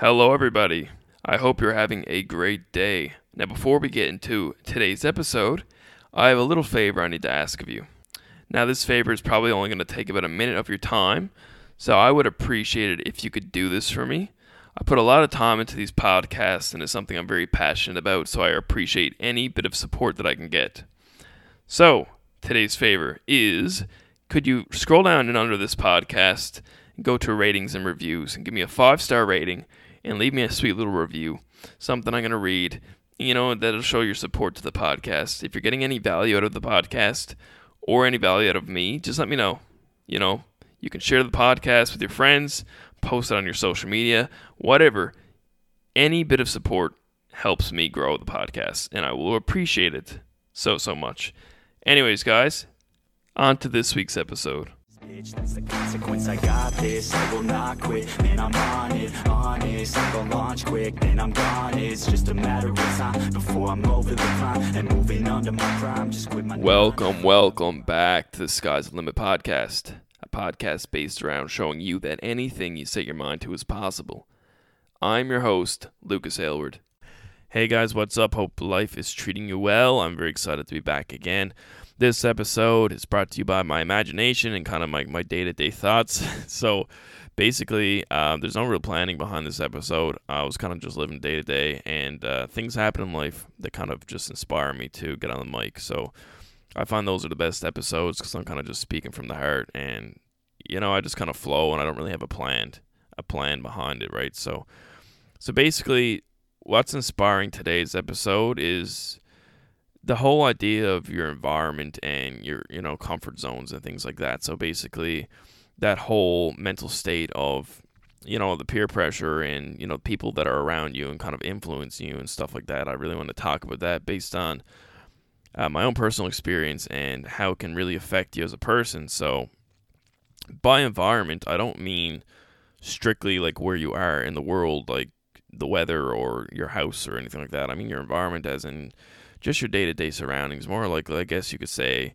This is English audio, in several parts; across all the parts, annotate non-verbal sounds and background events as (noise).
Hello, everybody. I hope you're having a great day. Now, before we get into today's episode, I have a little favor I need to ask of you. Now, this favor is probably only going to take about a minute of your time, so I would appreciate it if you could do this for me. I put a lot of time into these podcasts, and it's something I'm very passionate about, so I appreciate any bit of support that I can get. So, today's favor is could you scroll down and under this podcast and go to ratings and reviews and give me a five star rating and leave me a sweet little review, something I'm going to read, you know, that'll show your support to the podcast. If you're getting any value out of the podcast or any value out of me, just let me know. You know, you can share the podcast with your friends, post it on your social media, whatever. Any bit of support helps me grow the podcast, and I will appreciate it so, so much. Anyways, guys, on to this week's episode. That's the consequence. I got this. I will not quit. Man, I'm on it, honest. I'm gonna launch quick, then I'm gone. It's just a matter of time before I'm over the climb and moving under my prime. Just quit my Welcome, welcome back to the Sky's the Limit podcast, a podcast based around showing you that anything you set your mind to is possible. I'm your host, Lucas Aylward. Hey guys, what's up? Hope life is treating you well. I'm very excited to be back again. This episode is brought to you by my imagination and kind of my, my day-to-day thoughts. (laughs) so basically, uh, there's no real planning behind this episode. I was kind of just living day to day, and uh, things happen in life that kind of just inspire me to get on the mic. So I find those are the best episodes because I'm kind of just speaking from the heart, and you know, I just kind of flow, and I don't really have a plan, a plan behind it, right? So, so basically, what's inspiring today's episode is the whole idea of your environment and your you know comfort zones and things like that. So basically, that whole mental state of you know the peer pressure and you know people that are around you and kind of influencing you and stuff like that. I really want to talk about that based on uh, my own personal experience and how it can really affect you as a person. So by environment, I don't mean strictly like where you are in the world, like the weather or your house or anything like that. I mean your environment as in just your day to day surroundings. More like I guess you could say,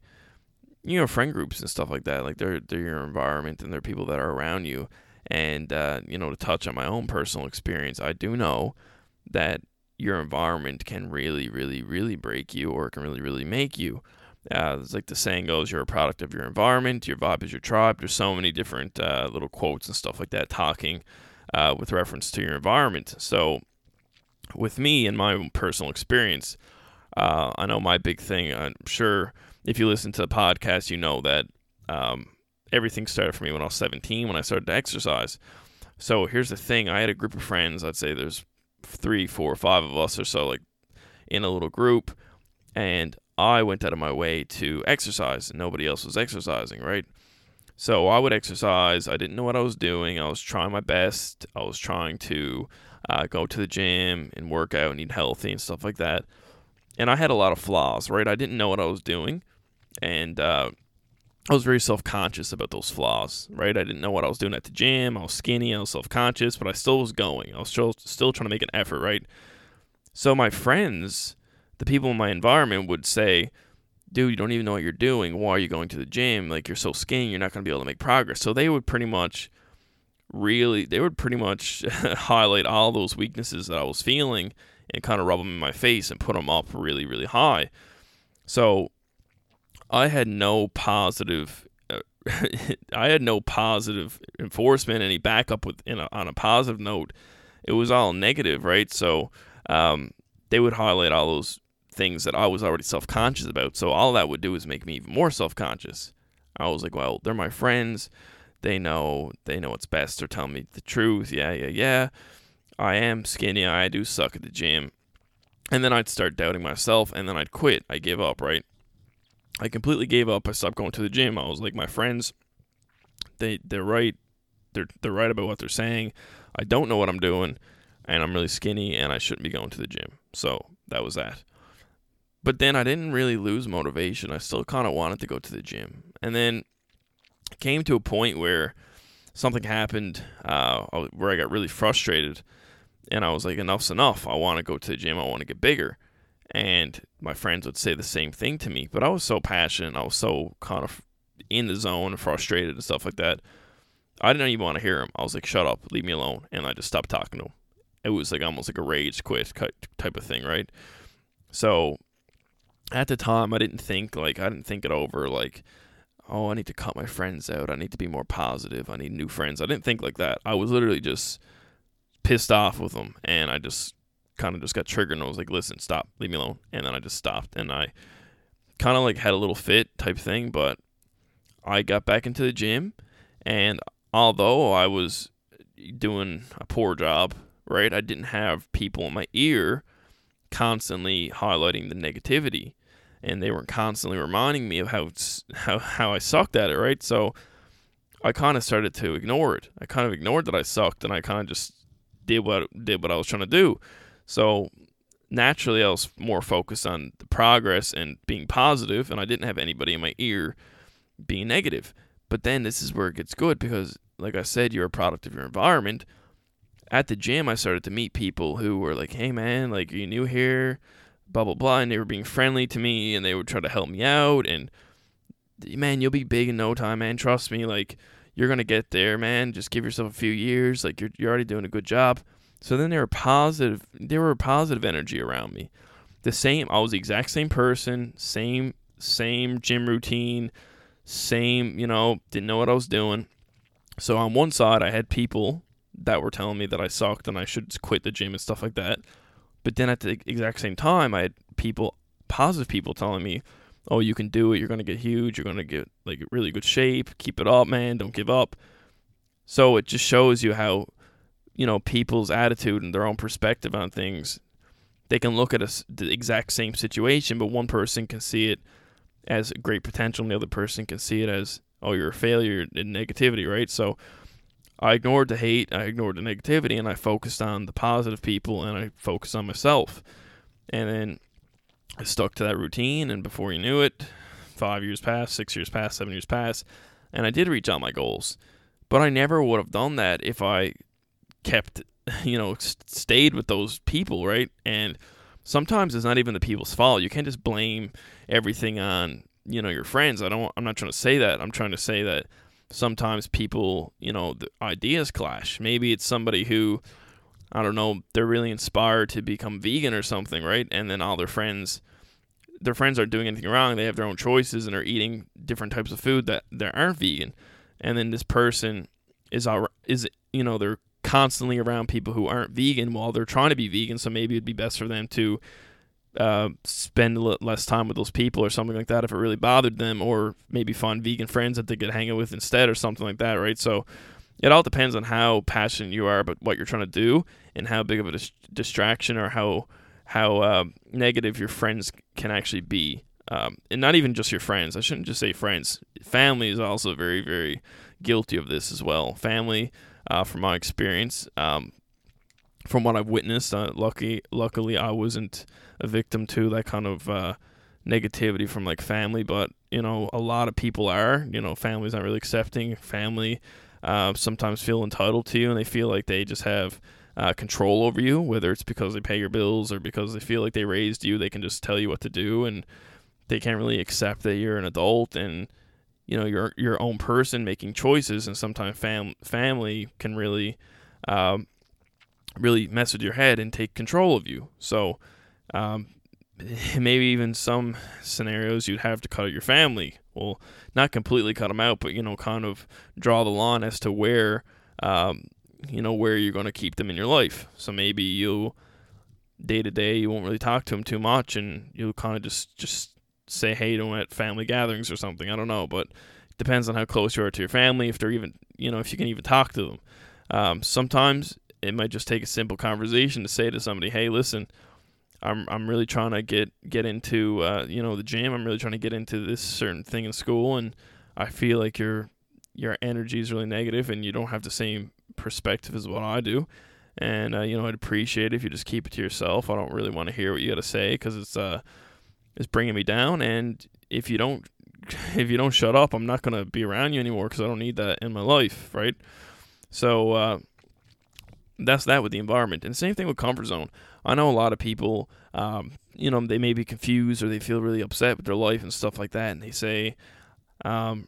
you know, friend groups and stuff like that. Like they're they're your environment and they're people that are around you. And uh, you know, to touch on my own personal experience, I do know that your environment can really, really, really break you, or it can really, really make you. Uh, it's like the saying goes, you're a product of your environment. Your vibe is your tribe. There's so many different uh, little quotes and stuff like that talking uh, with reference to your environment. So, with me and my own personal experience, uh, I know my big thing. I'm sure if you listen to the podcast, you know that um, everything started for me when I was 17 when I started to exercise. So here's the thing: I had a group of friends. I'd say there's three, four, five of us or so, like in a little group, and I went out of my way to exercise. And nobody else was exercising, right? So I would exercise. I didn't know what I was doing. I was trying my best. I was trying to uh, go to the gym and work out and eat healthy and stuff like that and I had a lot of flaws, right? I didn't know what I was doing, and uh, I was very self conscious about those flaws, right? I didn't know what I was doing at the gym. I was skinny. I was self conscious, but I still was going. I was still still trying to make an effort, right? So my friends, the people in my environment, would say, "Dude, you don't even know what you're doing. Why are you going to the gym? Like you're so skinny, you're not going to be able to make progress." So they would pretty much really they would pretty much (laughs) highlight all those weaknesses that I was feeling and kind of rub them in my face and put them up really, really high. So I had no positive. Uh, (laughs) I had no positive enforcement, any backup with a, on a positive note. It was all negative, right? So um, they would highlight all those things that I was already self conscious about. So all that would do is make me even more self conscious. I was like, well, they're my friends. They know they know what's best. They're telling me the truth. Yeah, yeah, yeah. I am skinny. I do suck at the gym. And then I'd start doubting myself and then I'd quit. I give up, right? I completely gave up. I stopped going to the gym. I was like, my friends, they they're right. They're they're right about what they're saying. I don't know what I'm doing, and I'm really skinny, and I shouldn't be going to the gym. So that was that. But then I didn't really lose motivation. I still kind of wanted to go to the gym, and then came to a point where something happened uh, where I got really frustrated and I was like, enough's enough. I want to go to the gym. I want to get bigger. And my friends would say the same thing to me, but I was so passionate. I was so kind of in the zone and frustrated and stuff like that. I didn't even want to hear him. I was like, shut up, leave me alone. And I just stopped talking to him. it was like almost like a rage quit type of thing, right? So at the time, I didn't think like I didn't think it over like, oh, I need to cut my friends out. I need to be more positive. I need new friends. I didn't think like that. I was literally just pissed off with them, and I just kind of just got triggered and I was like, listen, stop, leave me alone. And then I just stopped and I kind of like had a little fit type thing, but I got back into the gym and although I was doing a poor job, right? I didn't have people in my ear constantly highlighting the negativity and they were constantly reminding me of how how how I sucked at it, right? So I kind of started to ignore it. I kind of ignored that I sucked and I kind of just did what did what I was trying to do. So naturally I was more focused on the progress and being positive and I didn't have anybody in my ear being negative. But then this is where it gets good because like I said, you're a product of your environment. At the gym, I started to meet people who were like, "Hey, man, like, are you new here?" Blah blah blah, and they were being friendly to me, and they would try to help me out. And man, you'll be big in no time, man. Trust me, like, you're gonna get there, man. Just give yourself a few years. Like, you're you're already doing a good job. So then there were positive, there were positive energy around me. The same, I was the exact same person, same same gym routine, same, you know, didn't know what I was doing. So on one side, I had people that were telling me that I sucked and I should quit the gym and stuff like that. But then at the exact same time, I had people, positive people, telling me, "Oh, you can do it. You're gonna get huge. You're gonna get like really good shape. Keep it up, man. Don't give up." So it just shows you how, you know, people's attitude and their own perspective on things. They can look at a, the exact same situation, but one person can see it as great potential, and the other person can see it as oh, you're a failure in negativity, right? So I ignored the hate, I ignored the negativity, and I focused on the positive people and I focused on myself. And then I stuck to that routine, and before you knew it, five years passed, six years passed, seven years passed, and I did reach all my goals. But I never would have done that if I kept, (laughs) you know, stayed with those people, right? And sometimes it's not even the people's fault. You can't just blame everything on you know your friends. I don't. I'm not trying to say that. I'm trying to say that sometimes people, you know, the ideas clash. Maybe it's somebody who, I don't know, they're really inspired to become vegan or something, right? And then all their friends, their friends aren't doing anything wrong. They have their own choices and are eating different types of food that that aren't vegan. And then this person is all is you know they're constantly around people who aren't vegan while they're trying to be vegan. So maybe it'd be best for them to uh, spend less time with those people or something like that if it really bothered them, or maybe find vegan friends that they could hang out with instead or something like that, right? So it all depends on how passionate you are about what you're trying to do and how big of a dis- distraction or how how uh, negative your friends can actually be. Um, and not even just your friends. I shouldn't just say friends. Family is also very, very guilty of this as well. Family, uh, from my experience, um, from what I've witnessed, uh, lucky, luckily I wasn't a victim to that kind of uh, negativity from like family, but you know a lot of people are. You know, families aren't really accepting. Family uh, sometimes feel entitled to you, and they feel like they just have uh, control over you. Whether it's because they pay your bills or because they feel like they raised you, they can just tell you what to do, and they can't really accept that you're an adult and you know your your own person making choices. And sometimes fam- family can really um, really mess with your head and take control of you. So um, (laughs) maybe even some scenarios you'd have to cut out your family. Well, not completely cut them out, but you know, kind of draw the line as to where, um, you know, where you're going to keep them in your life. So maybe you, day to day, you won't really talk to them too much, and you'll kind of just just say hey to them at family gatherings or something. I don't know, but it depends on how close you are to your family. If they're even, you know, if you can even talk to them. Um, sometimes it might just take a simple conversation to say to somebody, "Hey, listen." I'm I'm really trying to get get into uh, you know the gym. I'm really trying to get into this certain thing in school, and I feel like your your energy is really negative, and you don't have the same perspective as what I do. And uh, you know, I'd appreciate it if you just keep it to yourself. I don't really want to hear what you got to say because it's uh it's bringing me down. And if you don't (laughs) if you don't shut up, I'm not gonna be around you anymore because I don't need that in my life, right? So uh, that's that with the environment. And same thing with comfort zone. I know a lot of people, um, you know, they may be confused or they feel really upset with their life and stuff like that, and they say, um,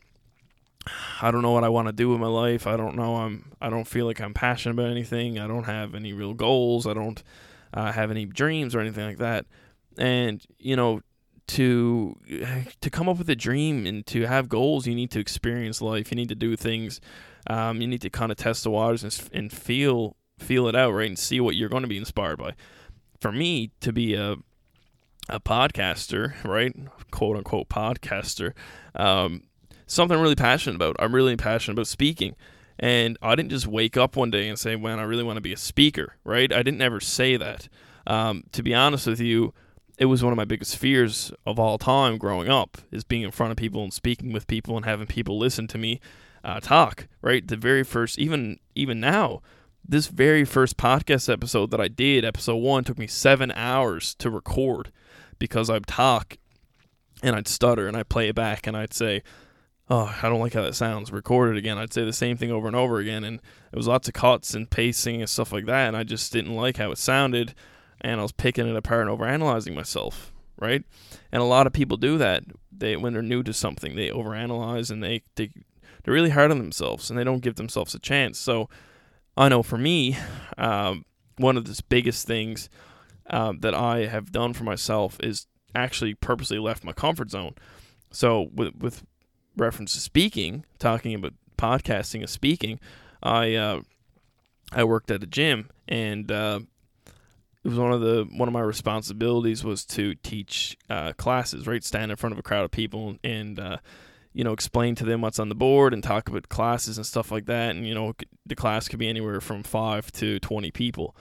I don't know what I want to do with my life. I don't know. I'm. I don't feel like I'm passionate about anything. I don't have any real goals. I don't uh, have any dreams or anything like that. And you know, to (sighs) to come up with a dream and to have goals, you need to experience life. You need to do things. Um, you need to kind of test the waters and, and feel feel it out, right, and see what you're going to be inspired by. For me, to be a a podcaster, right, quote unquote podcaster, um, something I'm really passionate about. I'm really passionate about speaking. And I didn't just wake up one day and say, man, I really want to be a speaker, right? I didn't ever say that. Um, to be honest with you, it was one of my biggest fears of all time growing up is being in front of people and speaking with people and having people listen to me uh, talk, right? The very first, even even now, this very first podcast episode that I did, episode one, took me seven hours to record because I'd talk and I'd stutter and I'd play it back and I'd say, oh, I don't like how that sounds. Record it again. I'd say the same thing over and over again, and it was lots of cuts and pacing and stuff like that, and I just didn't like how it sounded, and I was picking it apart and overanalyzing myself, right? And a lot of people do that. They when they're new to something, they overanalyze and they they they're really hard on themselves and they don't give themselves a chance. So I know for me, um, one of the biggest things um, that I have done for myself is actually purposely left my comfort zone. So with with reference to speaking, talking about podcasting and speaking, I uh, I worked at a gym and uh, it was one of the one of my responsibilities was to teach uh, classes, right? Stand in front of a crowd of people and uh, you know explain to them what's on the board and talk about classes and stuff like that. And you know the class could be anywhere from five to twenty people.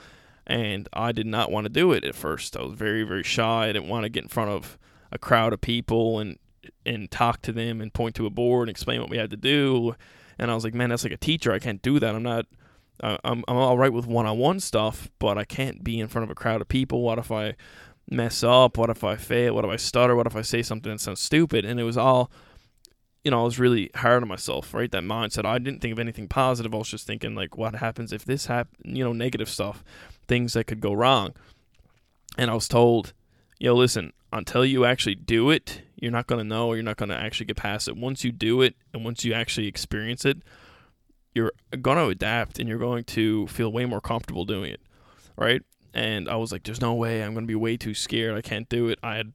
And I did not want to do it at first. I was very very shy. I didn't want to get in front of a crowd of people and and talk to them and point to a board and explain what we had to do. And I was like, man, that's like a teacher. I can't do that. I'm not. I'm I'm all right with one-on-one stuff, but I can't be in front of a crowd of people. What if I mess up? What if I fail? What if I stutter? What if I say something that sounds stupid? And it was all, you know, I was really hard on myself, right? That mindset. I didn't think of anything positive. I was just thinking like, what happens if this happen? You know, negative stuff, things that could go wrong. And I was told, yo, listen, until you actually do it, you're not going to know or you're not going to actually get past it. Once you do it and once you actually experience it, you're going to adapt and you're going to feel way more comfortable doing it. Right. And I was like, there's no way. I'm going to be way too scared. I can't do it. I had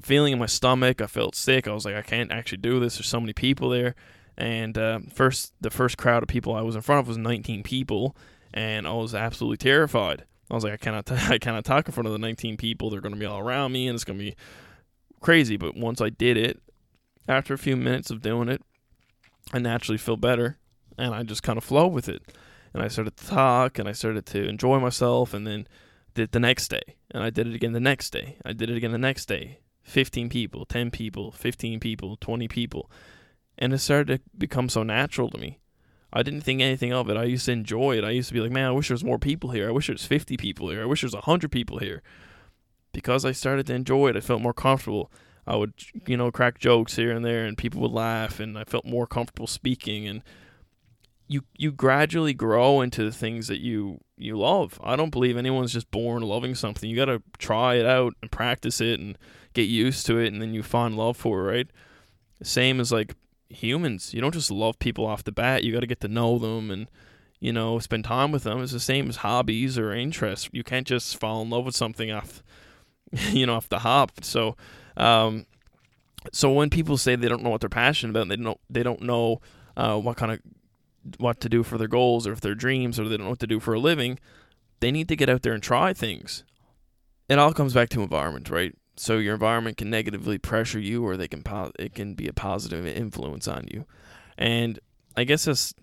feeling in my stomach. I felt sick. I was like, I can't actually do this. There's so many people there. And uh, first, the first crowd of people I was in front of was 19 people, and I was absolutely terrified. I was like, I cannot, t- (laughs) I cannot talk in front of the 19 people. They're going to be all around me, and it's going to be crazy. But once I did it, after a few minutes of doing it, I naturally feel better, and I just kind of flow with it. And I started to talk, and I started to enjoy myself, and then did the next day, and I did it again the next day. I did it again the next day. 15 people, 10 people, 15 people, 20 people. And it started to become so natural to me. I didn't think anything of it. I used to enjoy it. I used to be like, man, I wish there was more people here. I wish there was 50 people here. I wish there was 100 people here. Because I started to enjoy it, I felt more comfortable. I would, you know, crack jokes here and there, and people would laugh, and I felt more comfortable speaking. And you you gradually grow into the things that you you love. I don't believe anyone's just born loving something. You got to try it out and practice it and get used to it, and then you find love for it. Right? Same as like humans. You don't just love people off the bat. You got to get to know them and you know spend time with them. It's the same as hobbies or interests. You can't just fall in love with something off (laughs) you know off the hop. So um, so when people say they don't know what they're passionate about, they don't they don't know uh, what kind of what to do for their goals or if their dreams or they don't know what to do for a living, they need to get out there and try things. It all comes back to environment, right? So your environment can negatively pressure you, or they can po- it can be a positive influence on you. And I guess that's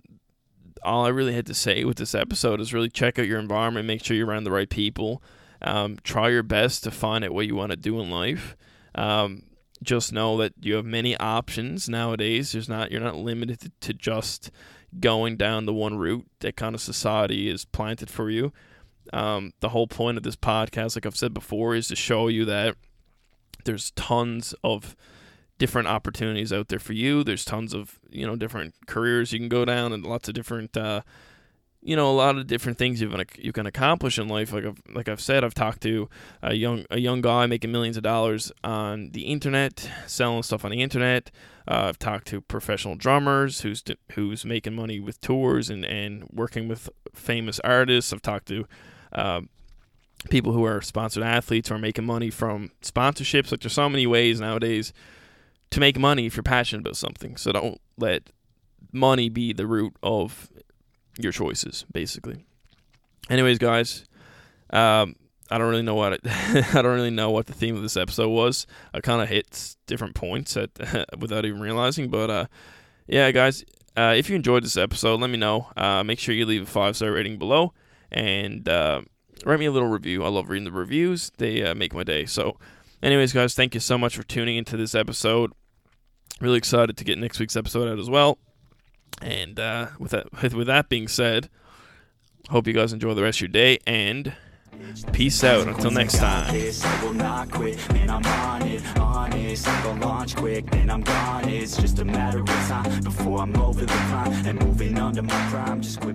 all I really had to say with this episode is really check out your environment, make sure you're around the right people, um, try your best to find out what you want to do in life. Um, just know that you have many options nowadays. There's not you're not limited to just going down the one route that kind of society is planted for you. Um, the whole point of this podcast, like I've said before, is to show you that there's tons of different opportunities out there for you. There's tons of you know different careers you can go down and lots of different uh, you know a lot of different things you can you can accomplish in life. Like I've, like I've said, I've talked to a young a young guy making millions of dollars on the internet, selling stuff on the internet. Uh, I've talked to professional drummers who's who's making money with tours and, and working with famous artists. I've talked to uh, people who are sponsored athletes who are making money from sponsorships. Like there's so many ways nowadays to make money if you're passionate about something. So don't let money be the root of your choices, basically. Anyways, guys, um, I don't really know what it, (laughs) I don't really know what the theme of this episode was. I kind of hit different points at (laughs) without even realizing, but uh, yeah, guys, uh, if you enjoyed this episode, let me know. Uh, make sure you leave a five star rating below and uh, write me a little review. I love reading the reviews; they uh, make my day. So, anyways, guys, thank you so much for tuning into this episode. Really excited to get next week's episode out as well. And uh, with that, with, that being said, hope you guys enjoy the rest of your day and peace out until next time. I will not quit, man, I'm on it, honest. I'm gonna launch quick, then I'm gone. It's just a matter of time before I'm over the climb and moving under my prime. Just quit.